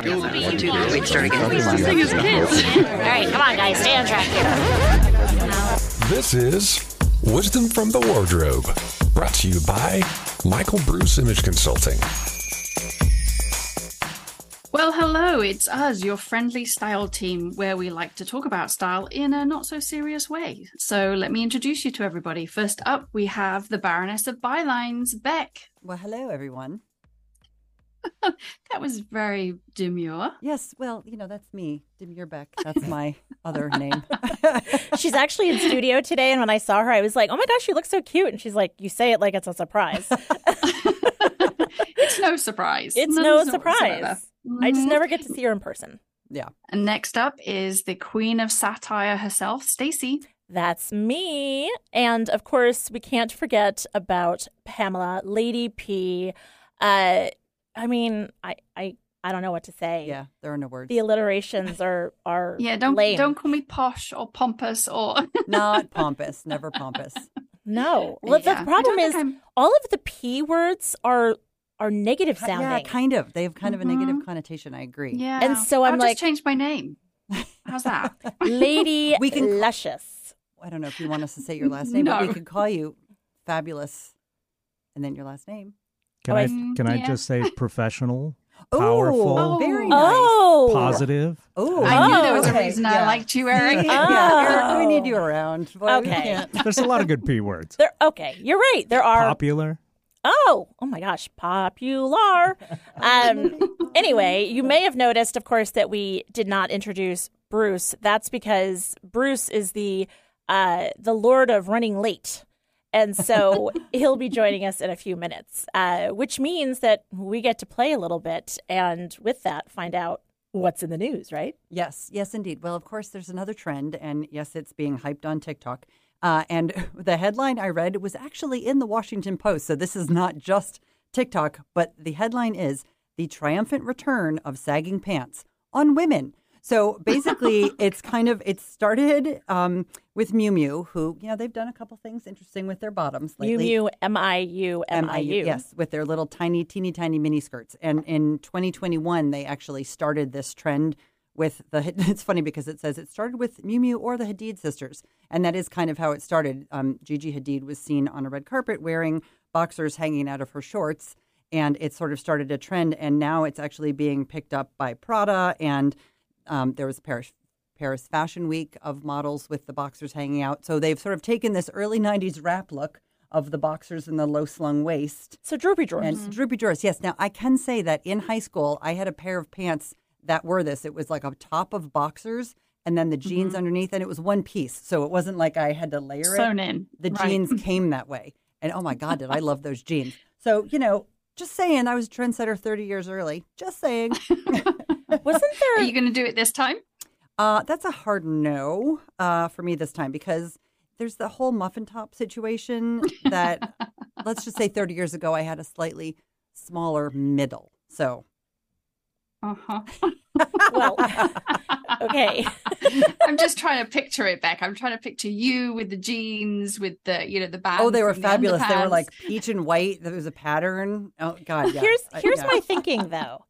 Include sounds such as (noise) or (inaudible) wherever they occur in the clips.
One, two, three, start again. All right, come on, guys, stay on track. This is Wisdom from the Wardrobe, brought to you by Michael Bruce Image Consulting. Well, hello, it's us, your friendly style team, where we like to talk about style in a not so serious way. So let me introduce you to everybody. First up, we have the Baroness of Bylines, Beck. Well, hello, everyone. (laughs) That was very demure. Yes, well, you know, that's me, Demure Beck. That's my other name. (laughs) She's actually in studio today, and when I saw her, I was like, "Oh my gosh, she looks so cute!" And she's like, "You say it like it's a surprise. (laughs) It's no surprise. it's None no whatsoever. surprise. I just Mhm. never get to see her in person." yeah. And next up is the Queen of Satire herself, Stacey. That's me, and of course, we can't forget about Pamela, Lady P. Uh, I mean, I, I, I don't know what to say. Yeah, there are no words. The alliterations are are Yeah, don't lame. don't call me posh or pompous or. (laughs) Not pompous, never pompous. No, well, Yeah. the problem is all of the p words are are negative sounding. Yeah, kind of. They have kind of a negative Mhm. connotation. I agree. Yeah. And so I'll I'm just like- change my name. How's that? (laughs) Lady (laughs) We can- Luscious. I don't know if you want us to say your last name, but we could call you Fabulous and then your last name. Can Oh, I I- can I just say professional, (laughs) Oh, powerful, very nice. Oh, positive? Oh, I knew there was a reason yeah. I liked you, Eric. (laughs) yeah, Eric, we need Oh. you around. Boy, Okay. (laughs) There's a lot of good p words. There, okay, you're right. There are. Popular. Oh, oh my gosh, popular. Um, anyway, you may have noticed, of course, that we did not introduce Bruce. That's because Bruce is the uh, the Lord of running late. And so (laughs) he'll be joining us in a few minutes, uh, which means that we get to play a little bit and with that find out what's in the news, right? Yes, yes, indeed. Well, of course, there's another trend, and yes, it's being hyped on TikTok. Uh, and (laughs) the headline I read was actually in the Washington Post. So this is not just TikTok, but the headline is The Triumphant Return of Sagging Pants on Women. So basically, it's kind of, it started um, with Miu Miu, who, you know, they've done a couple things interesting with their bottoms Miu lately. Miu, M I U M I U. Yes, with their little tiny, teeny tiny mini skirts. And in 2021, they actually started this trend with the. (laughs) It's funny because it says it started with Miu Miu or the Hadid sisters, and that is kind of how it started. Um, Gigi Hadid was seen on a red carpet wearing boxers hanging out of her shorts, and it sort of started a trend. And now it's actually being picked up by Prada, and um, there was Paris. Paris Fashion Week of models with the boxers hanging out. So they've sort of taken this early 90s rap look of the boxers and the low slung waist So droopy drawers. and droopy drawers. Yes. Now I can say that in high school I had a pair of pants that were this. It was like a top of boxers and then the jeans underneath, and it was one piece. So it wasn't like I had to layer Sewn it. Sewn in. The Right. jeans (laughs) came that way, and oh my god, did I love those jeans? So you know, just saying, I was a trendsetter thirty years early. Just saying. (laughs) Wasn't (laughs) there? Are you going to do it this time? Uh, that's a hard no uh, for me this time because there's the whole muffin top situation that, (laughs) let's just say 30 years ago, I had a slightly smaller middle. So, Uh huh. (laughs) well okay. I'm just trying to picture it back. I'm trying to picture you with the jeans, with the you know the bands. oh, they were and the fabulous. They were like peach and white. There was a pattern. Oh, God. Yeah. Here's I- here's yeah. my thinking though.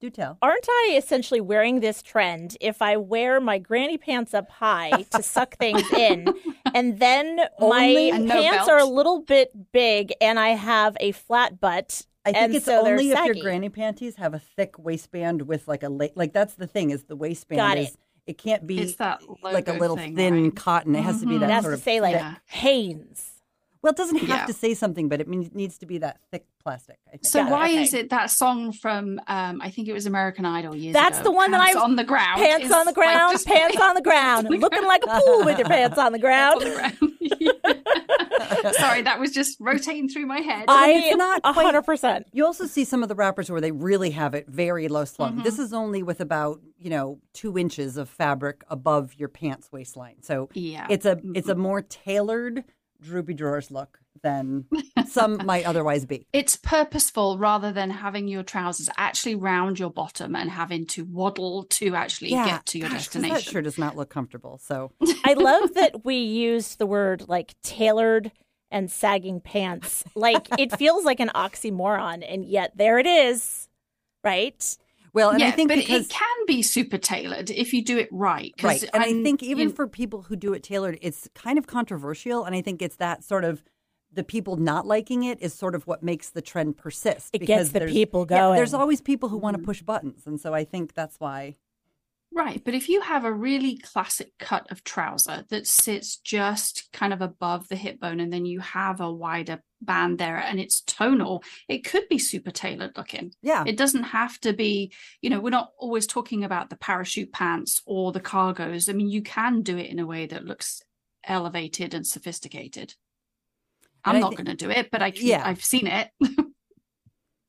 Do tell. Aren't I essentially wearing this trend if I wear my granny pants up high to suck (laughs) things in, and then Only- my no pants belt? are a little bit big and I have a flat butt? I think and it's so only if your granny panties have a thick waistband with like a la- like that's the thing is the waistband Got is it. it can't be It's that like a little thing, thin right? cotton. It has to be that mm-hmm. It has sort to of say like Yeah. Hanes. Well, it doesn't have Yeah. to say something, but it means, needs to be that thick plastic. I think. So why okay. is it that song from um I think it was American Idol years That's ago, the one that Pants I- on the ground. Pants on the ground, just (laughs) pants on the ground, looking like a fool with your pants on the (laughs) ground. on the ground. (laughs) Sorry, that was just rotating through my head. I it's not a hundred percent. You also see some of the rappers where they really have it very low slung. Mm-hmm. This is only with about you know two inches of fabric above your pants waistline, so Yeah. it's a it's a more tailored droopy drawers look than (laughs) some might otherwise be. it's purposeful rather than having your trousers actually round your bottom and having to waddle to actually get to your gosh, 'cause destination. That sure does not look comfortable. So (laughs) I love that we used the word like tailored and sagging pants. Like it (laughs) feels like an oxymoron, and yet there it is, right? Well, and yeah, I think but because it can be super tailored if you do it right. 'cause right, and i I'm- think even you- for people who do it tailored, it's kind of controversial, and I think it's that sort of the people not liking it is sort of what makes the trend persist. It because gets the there's- people yeah, there's always people who Mm-hmm. want to push buttons, and so I think that's why. Right, but if you have a really classic cut of trouser that sits just kind of above the hip bone and then you have a wider band there and it's tonal, it could be super tailored looking. Yeah, It doesn't have to be, you know, we're not always talking about the parachute pants or the cargos. I mean, you can do it in a way that looks elevated and sophisticated. I'm not thi- going to do it, but I can, Yeah. I've seen it. (laughs)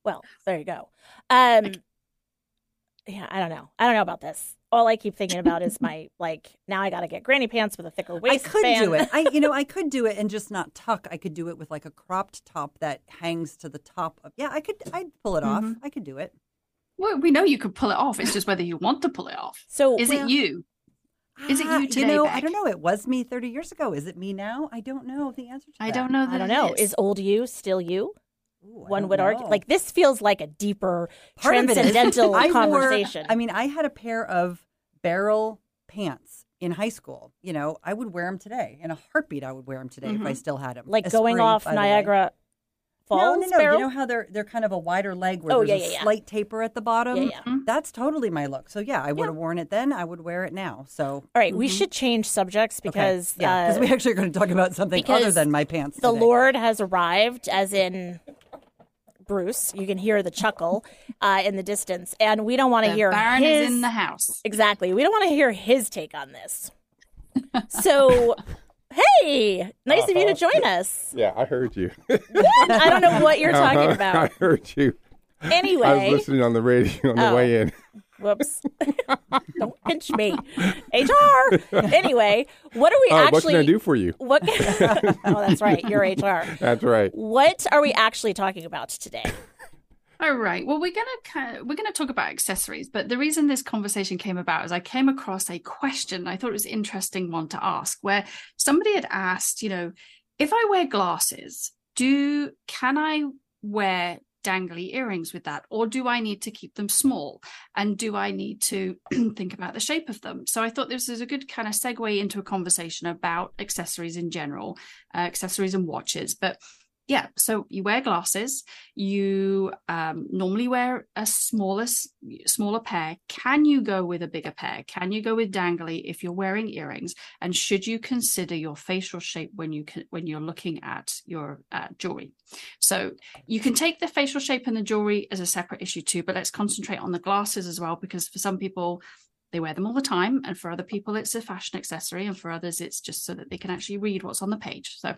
Well, there you go. Um, yeah, I don't know. I don't know about this. All I keep thinking about is my (laughs) like. Now I got to get granny pants with a thicker waist. I waistband. could do it. I, you know, I (laughs) could do it and just not tuck. I could do it with like a cropped top that hangs to the top of. Yeah, I could. I'd pull it off. Mm-hmm. I could do it. Well, we know you could pull it off. It's just whether you want to pull it off. So Is Well- it you? Is it Ah, you today, You know, Beck? I don't know. It was me 30 years ago. Is it me now? I don't know the answer to that. I that. don't know. That I don't know. is. Is old you still you? Ooh, One don't would argue. Like this feels like a deeper Part of it is- transcendental (laughs) I wore- conversation. I mean, I had a pair of barrel pants in high school. You know, I would wear them today. In a heartbeat, I would wear them today if I mm-hmm. still had them. like going off Niagara Falls. No, no, no. barrel? You know how they're they're kind of a wider leg where Oh, there's yeah, a yeah, yeah. slight taper at the bottom. Yeah, yeah. Mm-hmm. That's totally my look. So yeah, I would have worn it then. I would wear it now. So All right, we mm-hmm. should change subjects okay. because yeah, because uh, we actually are going to talk about something other than my pants. the today. Lord has arrived, as in Bruce. You can hear the chuckle uh, in the distance, and we don't want to hear Baron his is in the house. exactly. We don't want to hear his take on this. So, (laughs) hey, nice of you to join us. Yeah, I heard you. I don't know what you're (laughs) talking Uh-huh. I about. heard you. Anyway, I was listening on the radio on the Oh. way in. Whoops, (laughs) don't pinch me, HR. Anyway, what are we Oh, actually? what can I do for you? What? (laughs) oh, that's right. You're HR. That's right. What are we actually talking about today? All right. Well, we're gonna kind of, we're gonna talk about accessories, but the reason this conversation came about is I came across a question. I thought it was an interesting one to ask, where somebody had asked, you know, if I wear glasses, do can I wear dangly earrings with that, or do I need to keep them small? And do I need to (clears throat) think about the shape of them? So I thought this is a good kind of segue into a conversation about accessories in general, uh, accessories and watches, but yeah so you wear glasses. You um, normally wear a smaller smaller pair. Can you go with a bigger pair? Can you go with dangly if you're wearing earrings? And should you consider your facial shape when you can, when you're looking at your uh, jewelry? So you can take the facial shape and the jewelry as a separate issue too but let's concentrate on the glasses as well because for some people they wear them all the time and for other people it's a fashion accessory and for others it's just so that they can actually read what's on the page. So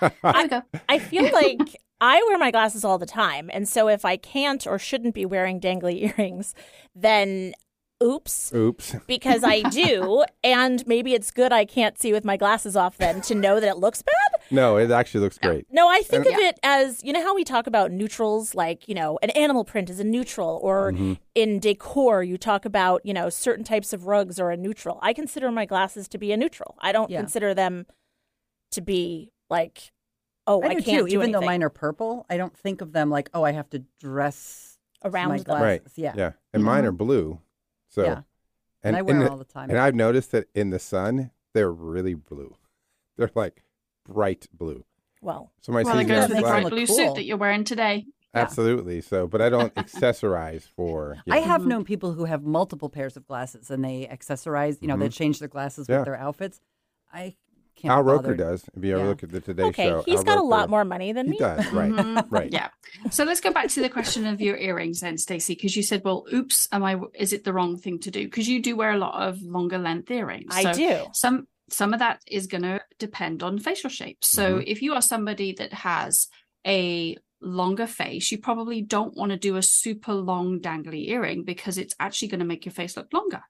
there we go I feel (laughs) like I wear my glasses all the time. And so if I can't or shouldn't be wearing dangly (laughs) earrings, then oops, Oops. because I do. (laughs) and maybe it's good I can't see with my glasses off then to know that it looks bad. No, it actually looks great. No, I think And- of it as you know how we talk about neutrals, like, you know, an animal print is a neutral, or Mm-hmm. in decor, you talk about, you know, certain types of rugs are a neutral. I consider my glasses to be a neutral. I don't Yeah. consider them to be like, oh, I, I do can't too. do Even though mine are purple, I don't think of them like, oh, I have to dress around my them. glasses. Right. Yeah. Yeah. And mine are blue. So Yeah. And I wear in it all the time. And I've noticed that in the sun, they're really blue. They're like bright blue. Well, So my well, it goes with the makes black. them bright blue cool. suit that you're wearing today. Yeah. Absolutely. So, but I don't (laughs) accessorize for. you I have known people who have multiple pairs of glasses and they accessorize, you know, they change their glasses Mm-hmm. Yeah. with their outfits. I can't. Al Roker bothered. does. If you ever Yeah. look at the Today okay, Show, he's Al got a lot more money than He me. does. (laughs) Right. Mhm. Right. Yeah. So let's go back to the question of your earrings then, Stacey, because you said, well, oops, am I is it the wrong thing to do? Because you do wear a lot of longer length earrings. I do. Some some of that is going to depend on facial shape. So Mm-hmm. if you are somebody that has a longer face, you probably don't want to do a super long dangly earring because it's actually going to make your face look longer.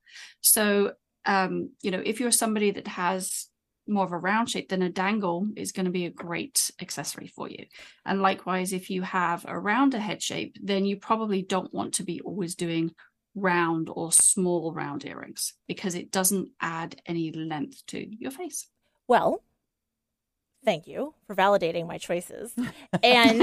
So um, you know, if you're somebody that has more of a round shape, then a dangle is going to be a great accessory for you. And likewise, if you have a rounder head shape, then you probably don't want to be always doing round or small round earrings because it doesn't add any length to your face. Well, thank you for validating my choices. (laughs) And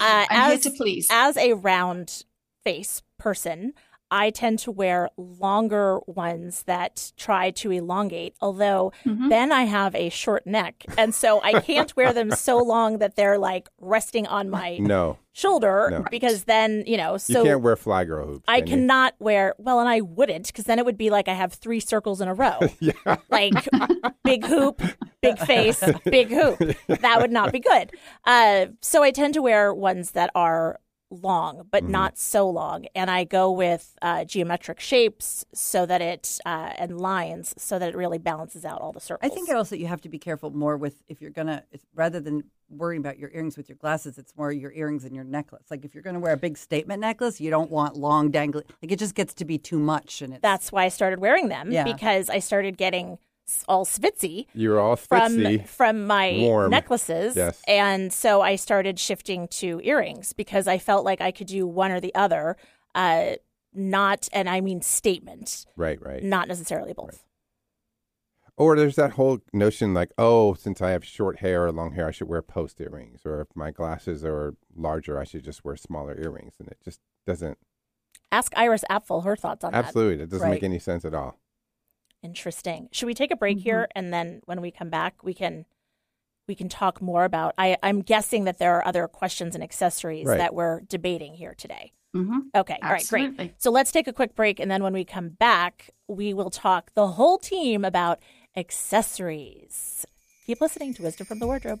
uh, as here to please. as a round face person, I tend to wear longer ones that try to elongate, although then I have a short neck. And so I can't wear them so (laughs) long that they're like resting on my No, shoulder No. because then, you know, so you can't wear fly girl hoops. I can you? cannot wear, well, and I wouldn't because then it would be like I have three circles in a row. (laughs) Like big hoop, big face, big hoop. That would not be good. Uh, so I tend to wear ones that are long, but Mm-hmm. not so long. And I go with uh, geometric shapes so that it, uh, and lines so that it really balances out all the circles. I think also you have to be careful more with if you're gonna rather than worrying about your earrings with your glasses, it's more your earrings and your necklace. Like if you're gonna wear a big statement necklace, you don't want long dangling. Like it just gets to be too much, and it's that's why I started wearing them Yeah. because I started getting all svitzy. You're all from from my warm. necklaces Yes. and so i started shifting to earrings because i felt like i could do one or the other uh not and i mean statement Right, right. not necessarily both Or there's that whole notion like, oh, since I have short hair or long hair, I should wear post earrings. Or if my glasses are larger, I should just wear smaller earrings. And it just doesn't, ask iris apfel her thoughts on that absolutely, it doesn't Right. make any sense at all. Interesting should we take a break here and then when we come back we can we can talk more about i i'm guessing that there are other questions and accessories Right. that we're debating here today hmm Okay. All right. Absolutely. Great. So let's take a quick break. And then when we come back, we will talk the whole team about accessories. Keep listening to Wisdom from the Wardrobe.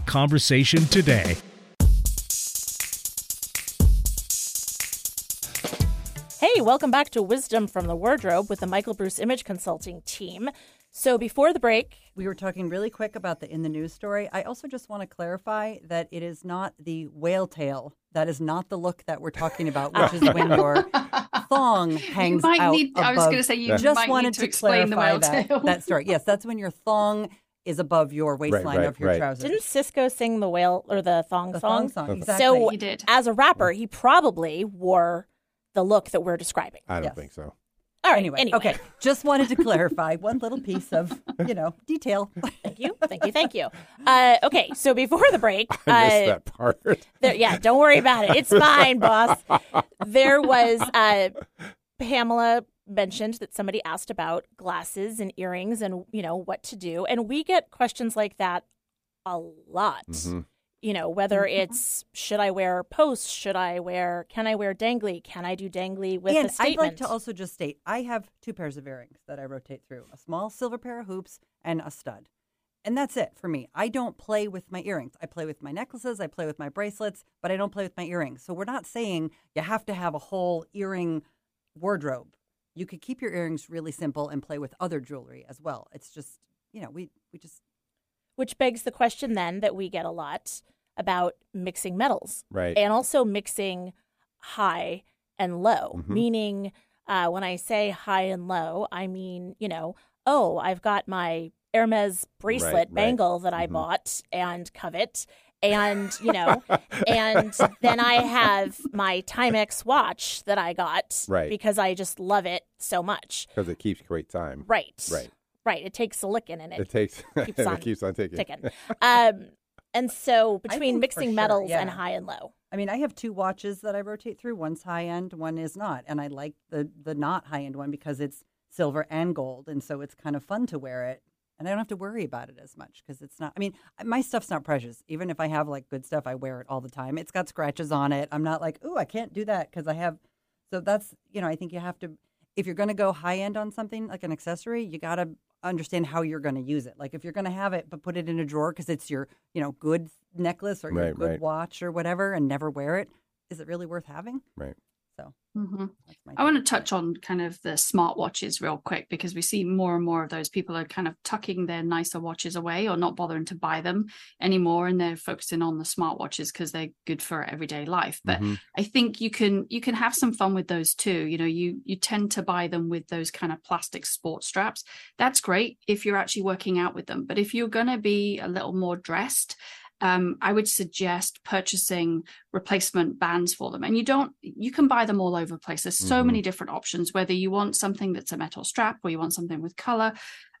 conversation today. Hey, welcome back to Wisdom from the Wardrobe with the Michael Bruce Image Consulting team. So before the break, We were talking really quick about the in the news story. I also just want to clarify that it is not the whale tail. That is not the look that we're talking about, (laughs) which is when your thong hangs might out. need- I was gonna say, you just might need wanted to explain the clarify whale that, tail. that story. Yes, that's when your thong is above your waistline right, of your right. trousers. didn't Sisqó sing the whale or the thong the song? thong song exactly. So He did. as a rapper, he probably wore the look that we're describing. I don't Yes. think so. All right. anyway, Anyway, okay. Just wanted to clarify one little piece of you know detail. Thank you. Thank you. Thank you. Uh, okay. So before the break, (laughs) I missed uh, that part. There, yeah, don't worry about it. It's fine, boss. (laughs) There was uh, Pamela mentioned that somebody asked about glasses and earrings and you know what to do, and we get questions like that a lot. Mhm. You know, whether it's should I wear posts, should I wear, can I wear dangly, can I do dangly with and a statement? I'd like to also just state I have two pairs of earrings that I rotate through: a small silver pair of hoops and a stud. And that's it for me. I don't play with my earrings. I play with my necklaces, I play with my bracelets, but I don't play with my earrings. So we're not saying you have to have a whole earring wardrobe. You could keep your earrings really simple and play with other jewelry as well. It's just, you know, we we just Which begs the question then that we get a lot about mixing metals. Right. And also mixing high and low, Mhm. meaning uh, when I say high and low, I mean, you know, oh, I've got my Hermes bracelet right. bangle that I Mhm. bought and covet. And, you know, and then I have my Timex watch that I got Right. because I just love it so much. Because it keeps great time. Right. Right. Right. It takes a licking and It it takes (laughs) keeps (laughs) it on keeps on ticking. ticking. Um, and so between mixing sure, metals and high and low. I mean, I have two watches that I rotate through. One's high end, one is not, and I like the the not high end one because it's silver and gold, and so it's kind of fun to wear it, and I don't have to worry about it as much because it's not. I mean, my stuff's not precious. Even if I have like good stuff, I wear it all the time. It's got scratches on it. I'm not like, oh, I can't do that because I have. So that's you know, I think you have to if you're going to go high end on something like an accessory, you got to understand how you're going to use it. Like if you're going to have it, but put it in a drawer because it's your you know good necklace or your Right, good right. watch or whatever, and never wear it, is it really worth having? Right. So hmm. I want to touch on kind of the smartwatches real quick because we see more and more of those people are kind of tucking their nicer watches away or not bothering to buy them anymore and they're focusing on the smartwatches because they're good for everyday life. But Mhm. I think you can you can have some fun with those too. You know, you you tend to buy them with those kind of plastic sports straps. That's great if you're actually working out with them. But if you're going to be a little more dressed, um, I would suggest purchasing replacement bands for them. And you don't, you can buy them all over the place. There's so Mhm. many different options, whether you want something that's a metal strap or you want something with color.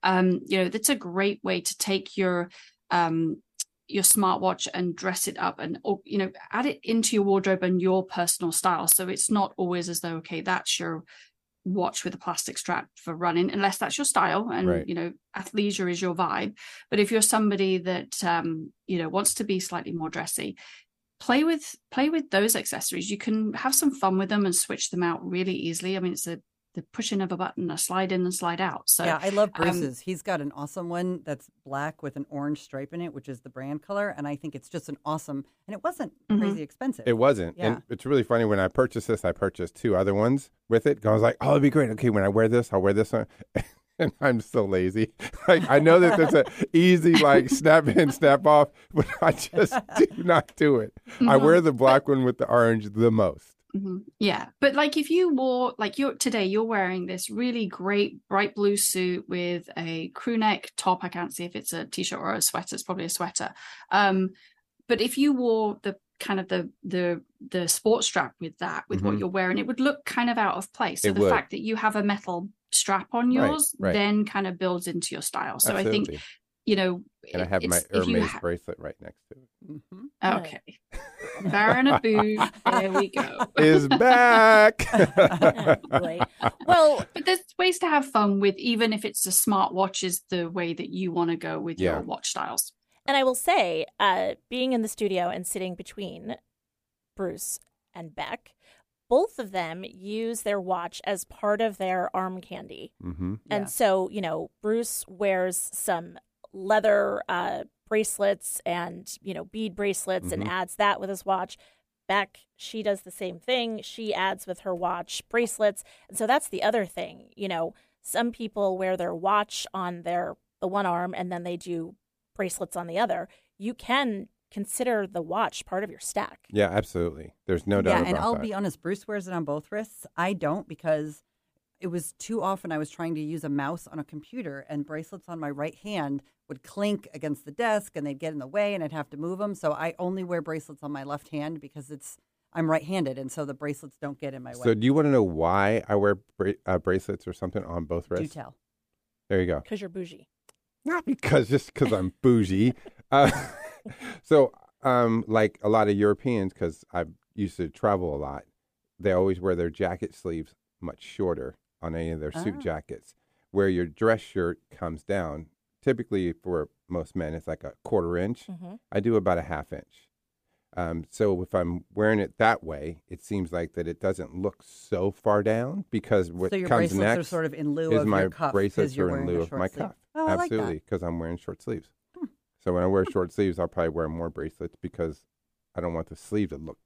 Um, you know, that's a great way to take your, um, your smartwatch and dress it up and or, you know add it into your wardrobe and your personal style so it's not always as though okay that's your watch with a plastic strap for running unless that's your style and Right. you know athleisure is your vibe. But if you're somebody that um you know wants to be slightly more dressy play with play with those accessories. You can have some fun with them and switch them out really easily. I mean it's a the pushing of a button a slide in and slide out so yeah, I love um, He's got an awesome one that's black with an orange stripe in it, which is the brand color, and I think it's just an awesome. And it wasn't Mhm. crazy expensive. It wasn't. Yeah. And it's really funny when I purchased this, I purchased two other ones with it. I was like, oh, it'd be great. Okay, when I wear this, I'll wear this one. (laughs) And I'm so lazy. (laughs) Like I know that there's an easy like snap in, snap off, (laughs) but I just do not do it. I Mhm. wear the black one with the orange the most. Mhm. Yeah, but like if you wore like you're today, you're wearing this really great bright blue suit with a crew neck top. I can't see if it's a t-shirt or a sweater. It's probably a sweater. Um, but if you wore the kind of the the the sports strap with that, with what Mhm. you're wearing, it would look kind of out of place. So It the would. fact that you have a metal strap on yours right. then kind of builds into your style. So I think you know, and I have my it's- if you Hermes ha- bracelet right next to it. Mhm. okay, Baron of Boo, there we go. Is back. (laughs) Well, (laughs) But there's ways to have fun with, even if it's a smart watch is the way that you want to go with Yeah. your watch styles. And I will say, uh, being in the studio and sitting between Bruce and Beck, both of them use their watch as part of their arm candy. hmm And Yeah. so, you know, Bruce wears some leather uh, bracelets and, you know, bead bracelets Mhm. and adds that with his watch. Beck, she does the same thing. She adds with her watch bracelets. And so that's the other thing. You know, some people wear their watch on their the one arm and then they do bracelets on the other. You can consider the watch part of your stack. Yeah, absolutely. There's no doubt yeah, about and I'll that. be honest, Bruce wears it on both wrists. I don't because it was too often I was trying to use a mouse on a computer and bracelets on my right hand would clink against the desk and they'd get in the way and I'd have to move them. So I only wear bracelets on my left hand because it's I'm right-handed and so the bracelets don't get in my way. so, do you want to know why I wear bra- uh, bracelets or something on both wrists? Do wrists? tell. There you go. Because you're bougie. not because just because I'm bougie. Uh, (laughs) so, um, like a lot of Europeans, because I used to travel a lot, they always wear their jacket sleeves much shorter on any of their suit Ah. jackets. Where your dress shirt comes down, typically for most men, it's like a quarter inch. hmm I do about a half inch. Um, so if I'm wearing it that way, it seems like that it doesn't look so far down because what so your comes bracelets are next sort of in lieu is of my cuff bracelets you're in lieu of my sleeve. cuff. Oh, like. Absolutely, because I'm wearing short sleeves. So when I wear short sleeves, I'll probably wear more bracelets because I don't want the sleeve to look.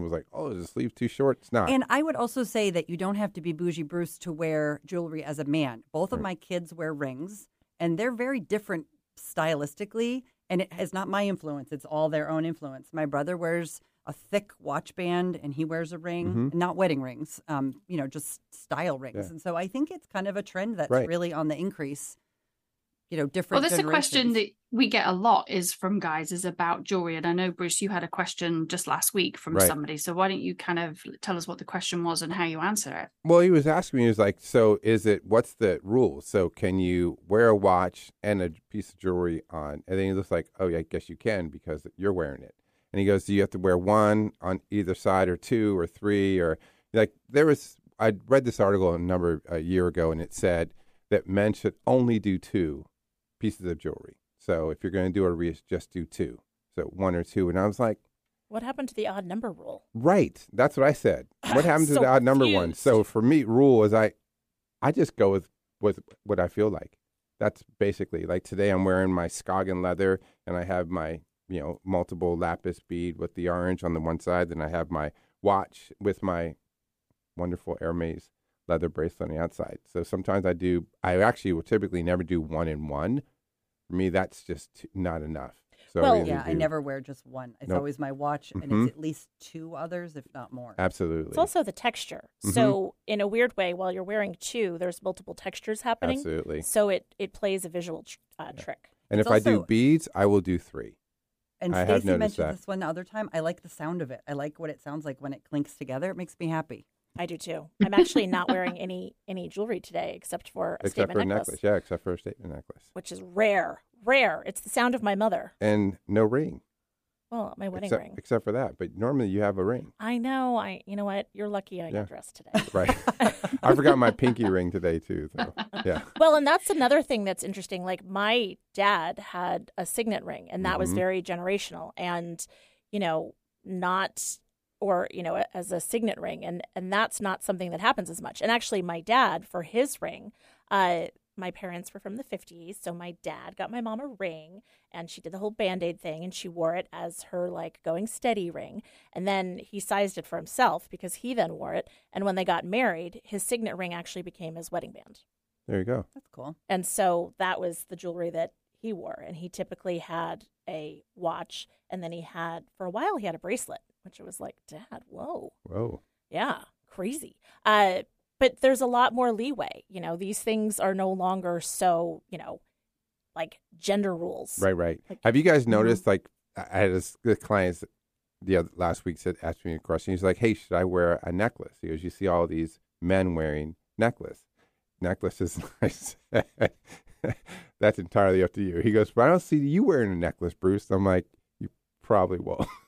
People's like, oh, is the sleeve too short? It's not. And I would also say that you don't have to be bougie Bruce to wear jewelry as a man. Both of my kids wear rings, and they're very different stylistically. And it is not my influence; it's all their own influence. My brother wears a thick watch band, and he wears a ring, Mhm. not wedding rings, um, you know, just style rings. Yeah. And so I think it's kind of a trend that's Right. really on the increase. You know, Well, different. that's a question that we get a lot is from guys is about jewelry. And I know, Bruce, you had a question just last week from Right. somebody. So why don't you kind of tell us what the question was and how you answer it? well, he was asking me, he was like, so is it? What's the rule? So can you wear a watch and a piece of jewelry on? And then he looks like, oh, yeah, I guess you can because you're wearing it. And he goes, do you have to wear one on either side, or two, or three, or like there was? I read this article a number a year ago, and it said that men should only do two pieces of jewelry. So if you're going to do a wreath, just do two. So one or two. And I was like, What happened to the odd number rule? right. That's what I said. (laughs) What happened to the odd number one? So for me, rule is I, I just go with with what I feel like. That's basically like today. I'm wearing my Scoggin leather, and I have my you know multiple lapis bead with the orange on the one side. Then I have my watch with my wonderful Hermes leather bracelet on the outside. So sometimes I do. I actually will typically never do one in one. For me, that's just not enough. So Well, either Yeah, I never wear just one. It's Nope. always my watch, and Mhm. it's at least two others, if not more. Absolutely. It's also the texture. Mhm. So in a weird way, while you're wearing two, there's multiple textures happening. Absolutely. So it it plays a visual tr- uh, trick. And It's if I do beads, I will do three. And I have Stacy mentioned that. this one the other time. I like the sound of it. I like what it sounds like when it clinks together. It makes me happy. I do too. (laughs) I'm actually not wearing any any jewelry today except for a except statement for a necklace, necklace. Yeah, except for a statement necklace. which is rare. Rare. It's the sound of my mother. And no ring. Well, my wedding except, ring. except for that. But normally you have a ring. I know. I. You know what? You're lucky I Yeah. got dressed today. (laughs) Right. (laughs) I forgot my pinky ring today, too. So, yeah. well, and that's another thing that's interesting. Like my dad had a signet ring, and that was Mhm. very generational, and you know, not or you know, as a signet ring, and and that's not something that happens as much. And actually, my dad for his ring, uh, my parents were from the 50s so my dad got my mom a ring and she did the whole band-aid thing and she wore it as her like going steady ring and then he sized it for himself because he then wore it and when they got married his signet ring actually became his wedding band There you go. That's cool. and so that was the jewelry that he wore. And he typically had a watch. And then he had, for a while, he had a bracelet, which was like, Dad, whoa. Whoa. Yeah, crazy. Uh, but there's a lot more leeway. You know, these things are no longer so, you know, like gender rules. Right, right. Like- Have you mm-hmm. guys noticed? Like, I I had this, this client the other, last week said asked me a question. He's like, "Hey, should I wear a necklace?" He goes, "You see all these men wearing necklace. Necklace is (laughs) nice. That's entirely up to you." He goes, "But I don't see you wearing a necklace, Bruce." I'm like, "You probably will." (laughs)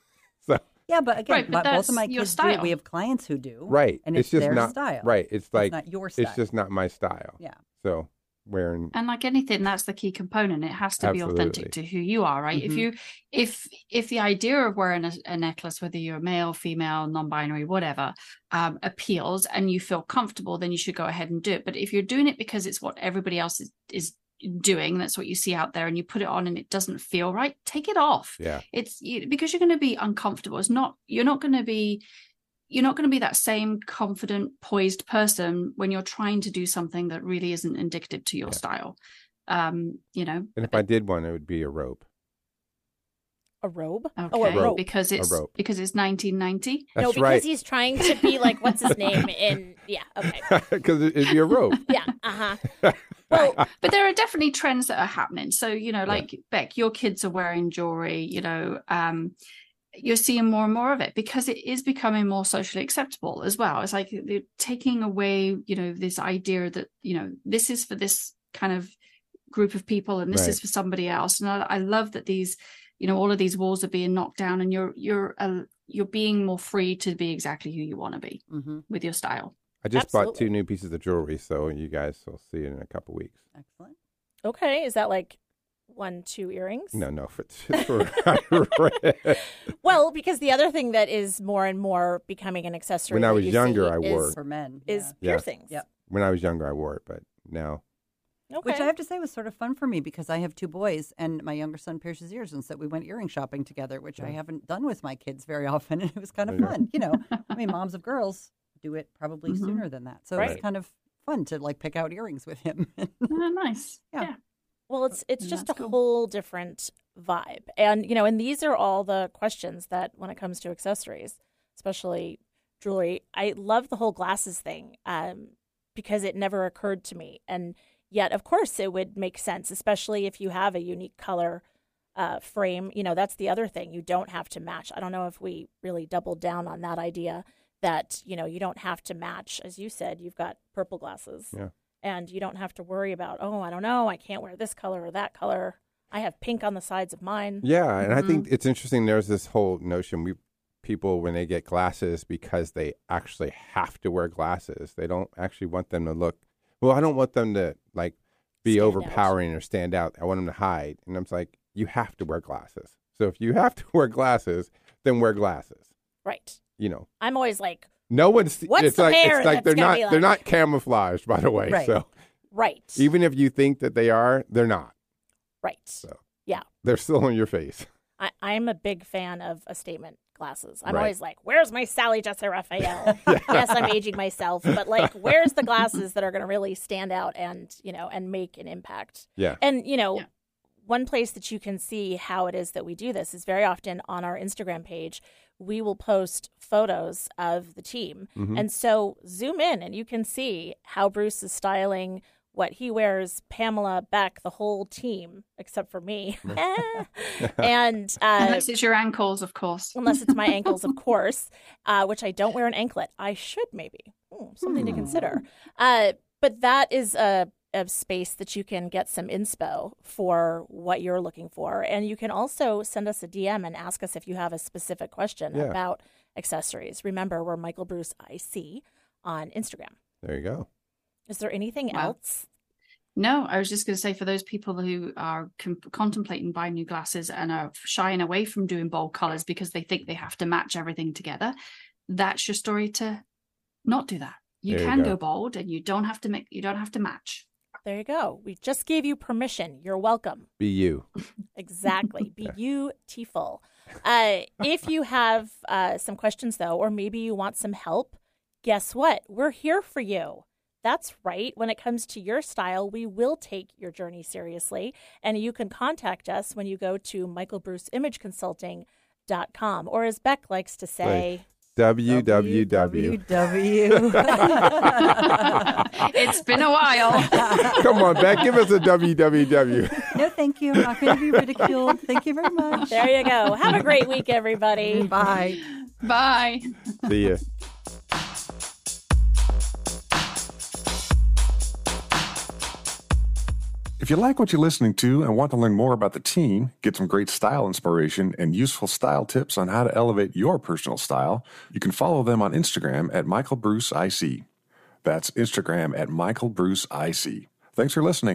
so Yeah, but again, Right, but my- both of my your kids do. We have clients who do. right, And it's, just their not style. right. It's like not your style. It's just not my style. Yeah. So wearing and like anything that's the key component it has to be authentic to who you are right if Mhm. you if if the idea of wearing a, a necklace whether you're male female non-binary whatever um, appeals and you feel comfortable then you should go ahead and do it but if you're doing it because it's what everybody else is is doing that's what you see out there and you put it on and it doesn't feel right take it off yeah. it's you, because you're going to be uncomfortable it's not you're not going to be you're not going to be that same confident poised person when you're trying to do something that really isn't indicative to your Yeah. style um you know And if I did one, it would be a rope. A robe? okay Oh, a robe. because it's rope. because it's 1990 That's no, because right. he's trying to be like, what's his name? (laughs) In, yeah, okay. (laughs) Because it'd be a rope. (laughs) Yeah, uh huh. Well, but there are definitely trends that are happening so you know like beck your kids are wearing jewelry you know um you're seeing more and more of it because it is becoming more socially acceptable as well it's like they're taking away you know this idea that you know this is for this kind of group of people and this Right. is for somebody else and I, I love that these you know all of these walls are being knocked down and you're you're uh, you're being more free to be exactly who you want to be hmm with your style I just bought two new pieces of jewelry, so you guys will see it in a couple weeks. Excellent. okay. Is that like one, two earrings? No, no, for, (laughs) for (laughs) Well, because the other thing that is more and more becoming an accessory When I was you younger, see I is, wore For men. is Yeah. piercings. Yep. when I was younger, I wore it, but now Okay. Which I have to say was sort of fun for me because I have two boys and my younger son pierces ears and so we went earring shopping together, which I haven't done with my kids very often. (laughs) And it was kind of There fun. You know, I mean, (laughs) moms of girls do it probably Mhm. sooner than that. So Right. it's kind of fun to like pick out earrings with him. oh, (laughs) nice Yeah. yeah Well, it's it's And just a cool. whole different vibe, and you know, and these are all the questions that when it comes to accessories, especially jewelry, I love the whole glasses thing um, because it never occurred to me, and yet, of course, it would make sense, especially if you have a unique color uh, frame. You know, that's the other thing; you don't have to match. I don't know if we really doubled down on that idea that you know you don't have to match, as you said. You've got purple glasses yeah. and you don't have to worry about oh i don't know i can't wear this color or that color i have pink on the sides of mine Yeah, and I Mm-hmm. think it's interesting. There's this whole notion we people when they get glasses because they actually have to wear glasses. They don't actually want them to look. Well, I don't want them to like be Stand out. overpowering or stand out. I want them to hide. And I'm just like, you have to wear glasses. So if you have (laughs) to wear glasses, then wear glasses. right You know, i'm always like no one's. What's it's the like pair it's like they're not. be They're not camouflaged, by the way. Right. So right even if you think that they are, they're not. right So yeah they're still on your face. I, I'm a big fan of a statement glasses. I'm Right. always like, where's my Sally Jessy Raphael? (laughs) yes, I'm aging myself, but like, where's the glasses that are going to really stand out and, you know, and make an impact? Yeah. And, you know, Yeah. one place that you can see how it is that we do this is very often on our Instagram page. We will post photos of the team. Mm-hmm. And so zoom in and you can see how Bruce is styling what he wears, Pamela, Beck, the whole team, except for me. (laughs) (laughs) and uh, Unless it's your ankles, of course. unless it's my ankles, of (laughs) course, uh, which I don't wear an anklet. I should maybe. Hmm, something to consider. Uh, but that is a, a space that you can get some inspo for what you're looking for. And you can also send us a DM and ask us if you have a specific question Yeah. about accessories. Remember, we're Michael Bruce IC on Instagram. There you go. Is there anything Wow. else? No, I was just going to say for those people who are com- contemplating buying new glasses and are shying away from doing bold colors because they think they have to match everything together, that's your story to not do that. You There you can go. go. bold, and you don't have to make. You don't have to match. There you go. We just gave you permission. You're welcome. Be you. (laughs) Exactly. Be beautiful. Uh, if you have uh, some questions, though, or maybe you want some help, guess what? We're here for you. That's right. When it comes to your style, we will take your journey seriously. And you can contact us when you go to michaelbruceimageconsulting.com. Or as Beck likes to say, www. WW. (laughs) It's been a while. (laughs) Come on, Beck. Give us a www. no, thank you. I'm not going to be ridiculed. Thank you very much. there you go. Have a great week, everybody. Bye. Bye. See ya. If you like what you're listening to and want to learn more about the team, get some great style inspiration and useful style tips on how to elevate your personal style, you can follow them on Instagram at Michael Bruce IC. That's Instagram at Michael Bruce IC. Thanks for listening.